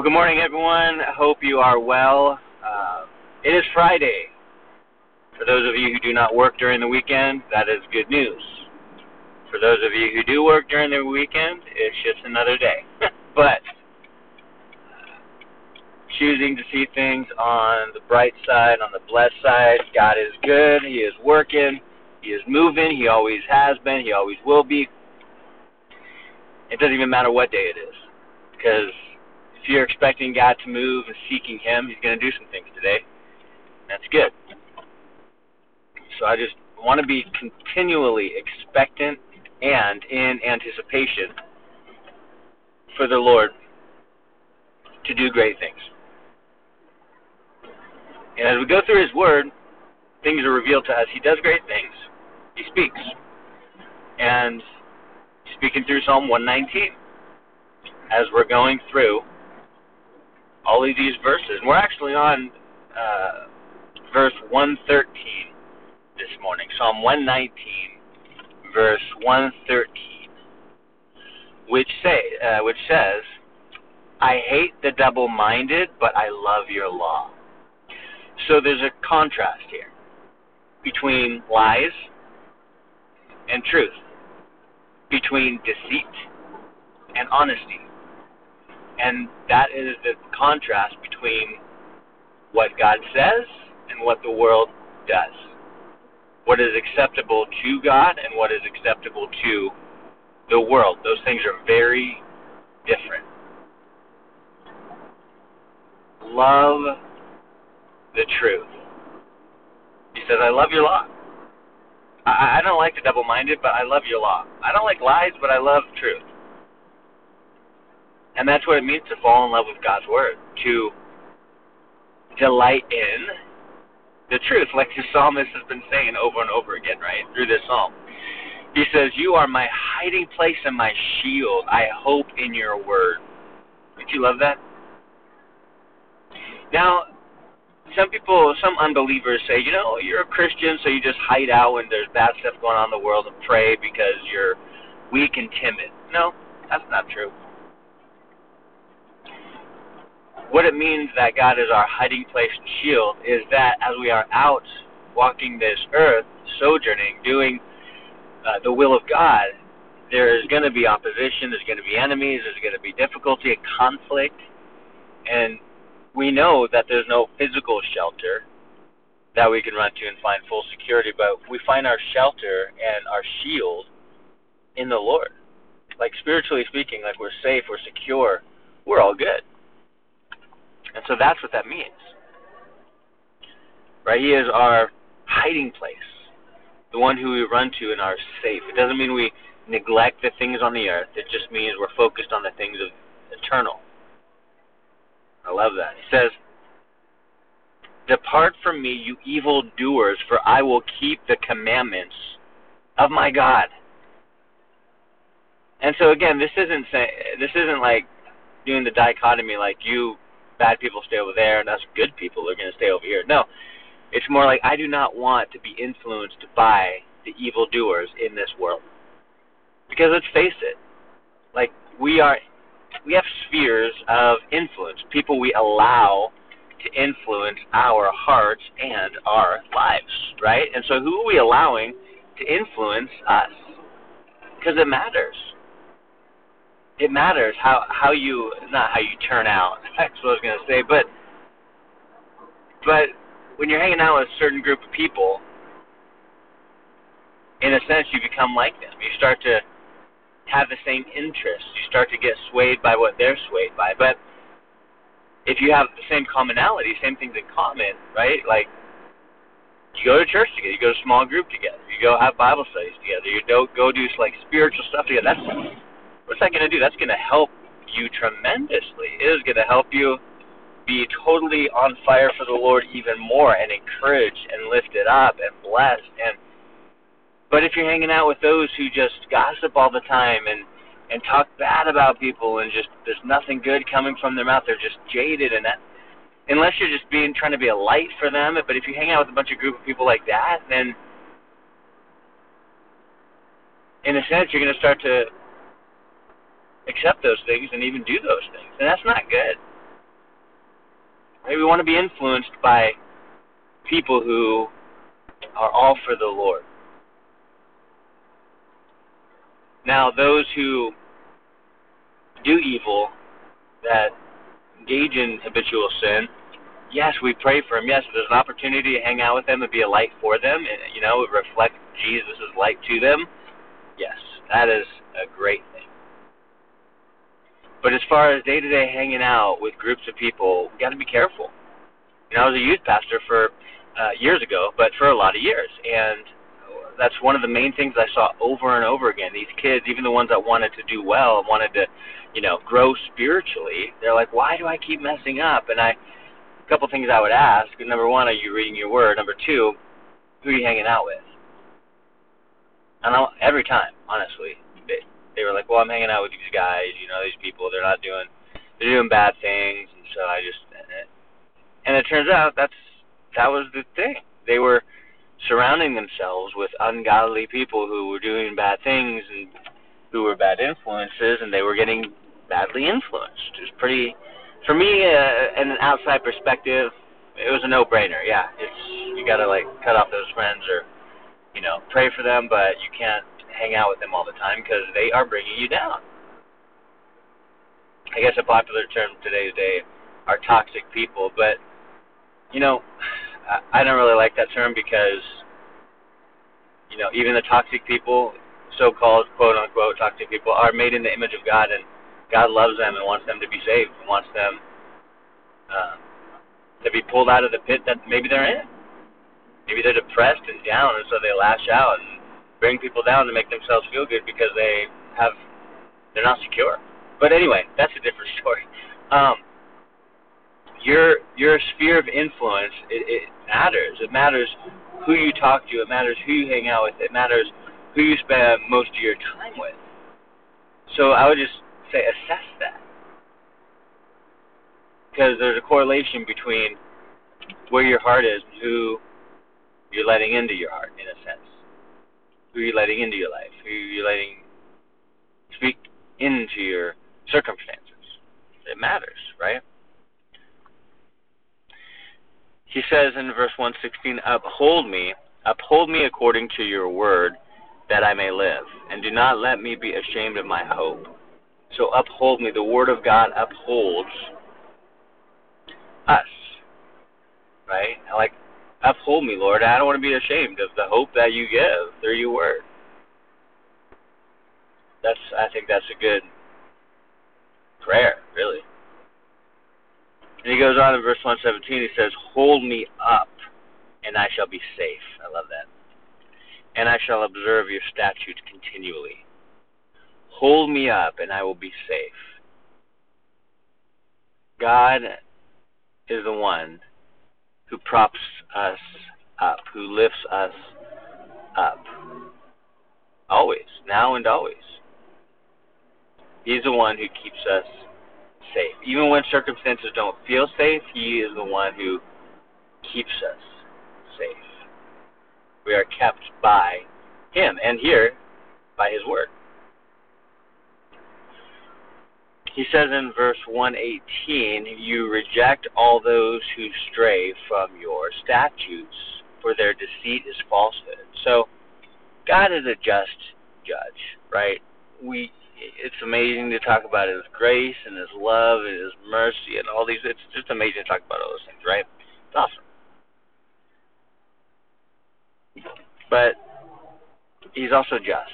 Well, good morning, everyone. Hope you are well. Uh, it is Friday. For those of you who do not work during the weekend, that is good news. For those of you who do work during the weekend, it's just another day. but choosing to see things on the bright side, on the blessed side, God is good. He is working. He is moving. He always has been. He always will be. It doesn't even matter what day it is. Because if you're expecting God to move and seeking Him, He's going to do some things today. That's good. So I just want to be continually expectant and in anticipation for the Lord to do great things. And as we go through His Word, things are revealed to us. He does great things. He speaks. And speaking through Psalm 119 as we're going through all of these verses. And we're actually on uh, verse 113 this morning, Psalm 119, verse 113, which say uh, which says, "I hate the double-minded, but I love your law." So there's a contrast here between lies and truth, between deceit and honesty. And that is the contrast between what God says and what the world does. What is acceptable to God and what is acceptable to the world. Those things are very different. Love the truth. He says, I love your law. I, I don't like the double minded, but I love your law. I don't like lies, but I love truth. And that's what it means to fall in love with God's Word, to delight in the truth, like the psalmist has been saying over and over again, right, through this psalm. He says, You are my hiding place and my shield. I hope in your word. Don't you love that? Now, some people, some unbelievers say, you know, you're a Christian, so you just hide out when there's bad stuff going on in the world and pray because you're weak and timid. No, that's not true. What it means that God is our hiding place and shield is that as we are out walking this earth, sojourning, doing uh, the will of God, there is going to be opposition, there's going to be enemies, there's going to be difficulty and conflict. And we know that there's no physical shelter that we can run to and find full security, but we find our shelter and our shield in the Lord. Like spiritually speaking, like we're safe, we're secure, we're all good. And so that's what that means. Right? He is our hiding place, the one who we run to and are safe. It doesn't mean we neglect the things on the earth, it just means we're focused on the things of eternal. I love that. He says, Depart from me, you evil doers, for I will keep the commandments of my God. And so again, this isn't say, this isn't like doing the dichotomy like you bad people stay over there and us good people are going to stay over here. No, it's more like I do not want to be influenced by the evildoers in this world. Because let's face it, like we are we have spheres of influence, people we allow to influence our hearts and our lives, right? And so who are we allowing to influence us? Because it matters. It matters how how you not how you turn out. That's what I was gonna say, but but when you're hanging out with a certain group of people, in a sense, you become like them. You start to have the same interests. You start to get swayed by what they're swayed by. But if you have the same commonality, same things in common, right? Like you go to church together, you go to small group together, you go have Bible studies together, you go go do like spiritual stuff together. That's what's that going to do? That's going to help you tremendously. It is going to help you be totally on fire for the Lord even more and encouraged and lifted up and blessed and but if you're hanging out with those who just gossip all the time and and talk bad about people and just there's nothing good coming from their mouth, they're just jaded and that unless you're just being trying to be a light for them, but if you hang out with a bunch of group of people like that, then in a sense you're going to start to accept those things and even do those things. And that's not good. We want to be influenced by people who are all for the Lord. Now, those who do evil, that engage in habitual sin, yes, we pray for them. Yes, if there's an opportunity to hang out with them and be a light for them, and you know, reflect Jesus' light to them. Yes, that is a great thing. But as far as day to day hanging out with groups of people, we got to be careful. You know, I was a youth pastor for uh, years ago, but for a lot of years, and that's one of the main things I saw over and over again. These kids, even the ones that wanted to do well wanted to, you know, grow spiritually, they're like, "Why do I keep messing up?" And I, a couple things I would ask: number one, are you reading your word? Number two, who are you hanging out with? And I'll, every time, honestly, they were like, "Well, I'm hanging out with these guys. You know, these people. They're not doing, they're doing bad things." And so I just, and it turns out that's that was the thing. They were surrounding themselves with ungodly people who were doing bad things and who were bad influences, and they were getting badly influenced. It was pretty, for me, uh, in an outside perspective, it was a no-brainer. Yeah, it's you got to like cut off those friends or, you know, pray for them, but you can't hang out with them all the time because they are bringing you down. I guess a popular term today's day are toxic people, but you know, I, I don't really like that term because, you know, even the toxic people, so-called quote unquote toxic people, are made in the image of God, and God loves them and wants them to be saved, and wants them uh, to be pulled out of the pit that maybe they're in. Maybe they're depressed and down, and so they lash out and bring people down to make themselves feel good because they have they're not secure. But anyway, that's a different story. Um, your your sphere of influence it, it matters. It matters who you talk to. It matters who you hang out with. It matters who you spend most of your time with. So I would just say assess that because there's a correlation between where your heart is and who you're letting into your heart, in a sense. Who you're letting into your life. Who you're letting speak into your circumstances. It matters, right? He says in verse 116, Uphold me, uphold me according to your word, that I may live, and do not let me be ashamed of my hope. So uphold me. The word of God upholds us. Right? Like, uphold me, Lord. I don't want to be ashamed of the hope that you give through your word. That's I think that's a good prayer, really. And he goes on in verse 117, he says, Hold me up, and I shall be safe. I love that. And I shall observe your statutes continually. Hold me up, and I will be safe. God is the one who props us up, who lifts us up. Always, now and always. He's the one who keeps us safe. Even when circumstances don't feel safe, He is the one who keeps us safe. We are kept by Him, and here, by His Word. He says in verse 118, You reject all those who stray from your statutes, for their deceit is falsehood. So, God is a just judge, right? We it's amazing to talk about His grace and His love and His mercy and all these. It's just amazing to talk about all those things, right? It's awesome. But He's also just.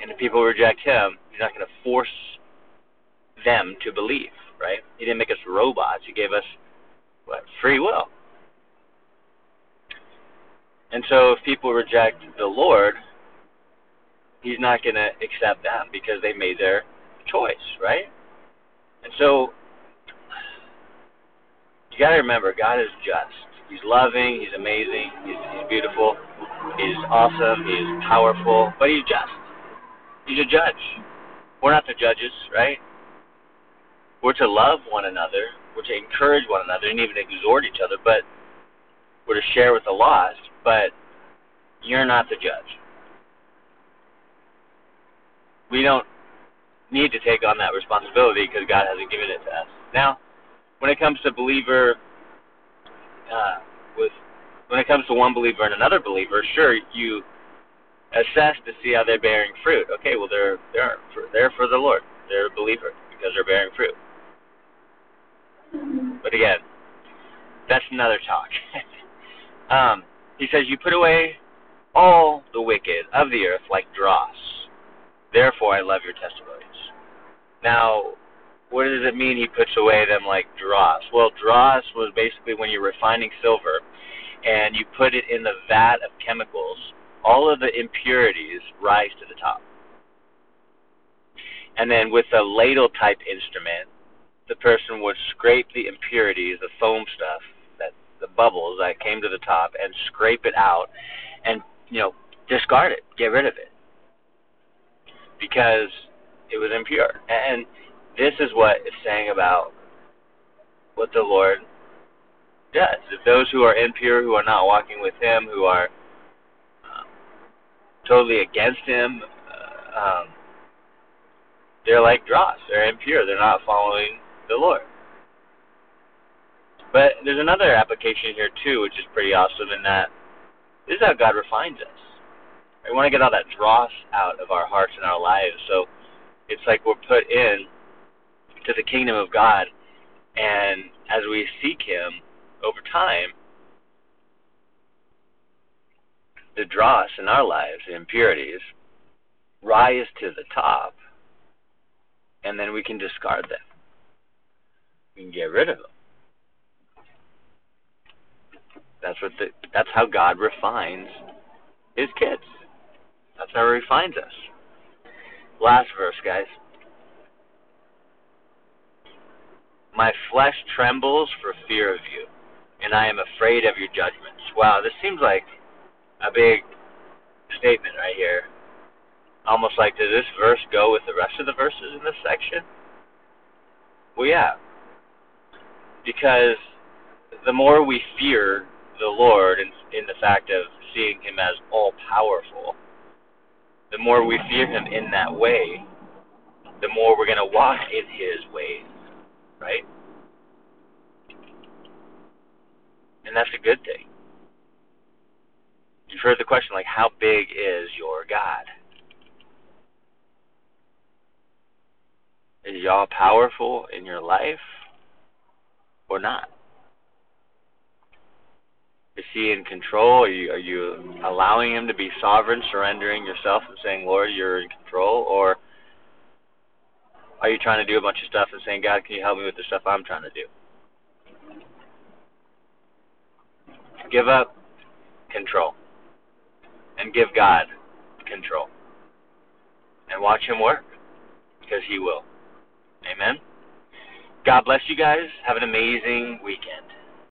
And if people reject Him, He's not going to force them to believe, right? He didn't make us robots. He gave us what free will. And so if people reject the Lord, he's not going to accept them because they made their choice, right? And so you got to remember, God is just. He's loving. He's amazing. He's, he's beautiful. He's awesome. He's powerful. But he's just. He's a judge. We're not the judges, right? We're to love one another. We're to encourage one another and even exhort each other. But we're to share with the lost. But you're not the judge we don't need to take on that responsibility because God hasn't given it to us. Now, when it comes to believer, uh, with when it comes to one believer and another believer, sure you assess to see how they're bearing fruit. Okay, well they're they're for, they're for the Lord. They're a believer because they're bearing fruit. But again, that's another talk. um, he says, You put away all the wicked of the earth like dross. Therefore, I love your testimonies. Now, what does it mean he puts away them like dross? Well, dross was basically when you're refining silver and you put it in the vat of chemicals, all of the impurities rise to the top. And then with a ladle type instrument, the person would scrape the impurities, the foam stuff, that the bubbles that came to the top, and scrape it out, and you know discard it, get rid of it, because it was impure. And this is what it's saying about what the Lord does. If those who are impure, who are not walking with Him, who are um, totally against Him, uh, um, they're like dross. They're impure. They're not following the Lord. But there's another application here too, which is pretty awesome in that this is how God refines us. We want to get all that dross out of our hearts and our lives. So it's like we're put in to the kingdom of God, and as we seek Him over time, the dross in our lives, the impurities, rise to the top, and then we can discard them. We can get rid of them. That's what the, that's how God refines his kids. That's how he refines us. Last verse, guys. My flesh trembles for fear of you, and I am afraid of your judgments. Wow, this seems like a big statement right here. Almost like, does this verse go with the rest of the verses in this section? Well, yeah. Because the more we fear the Lord in, in the fact of seeing Him as all powerful, the more we fear Him in that way, the more we're going to walk in His ways, right? And that's a good thing. You've heard the question, like, how big is your God? Is y'all powerful in your life or not? Is he in control? Are you, are you allowing him to be sovereign, surrendering yourself and saying, Lord, you're in control? Or are you trying to do a bunch of stuff and saying, God, can you help me with the stuff I'm trying to do? Give up control and give God control and watch him work because he will. Amen. God bless you guys. Have an amazing weekend.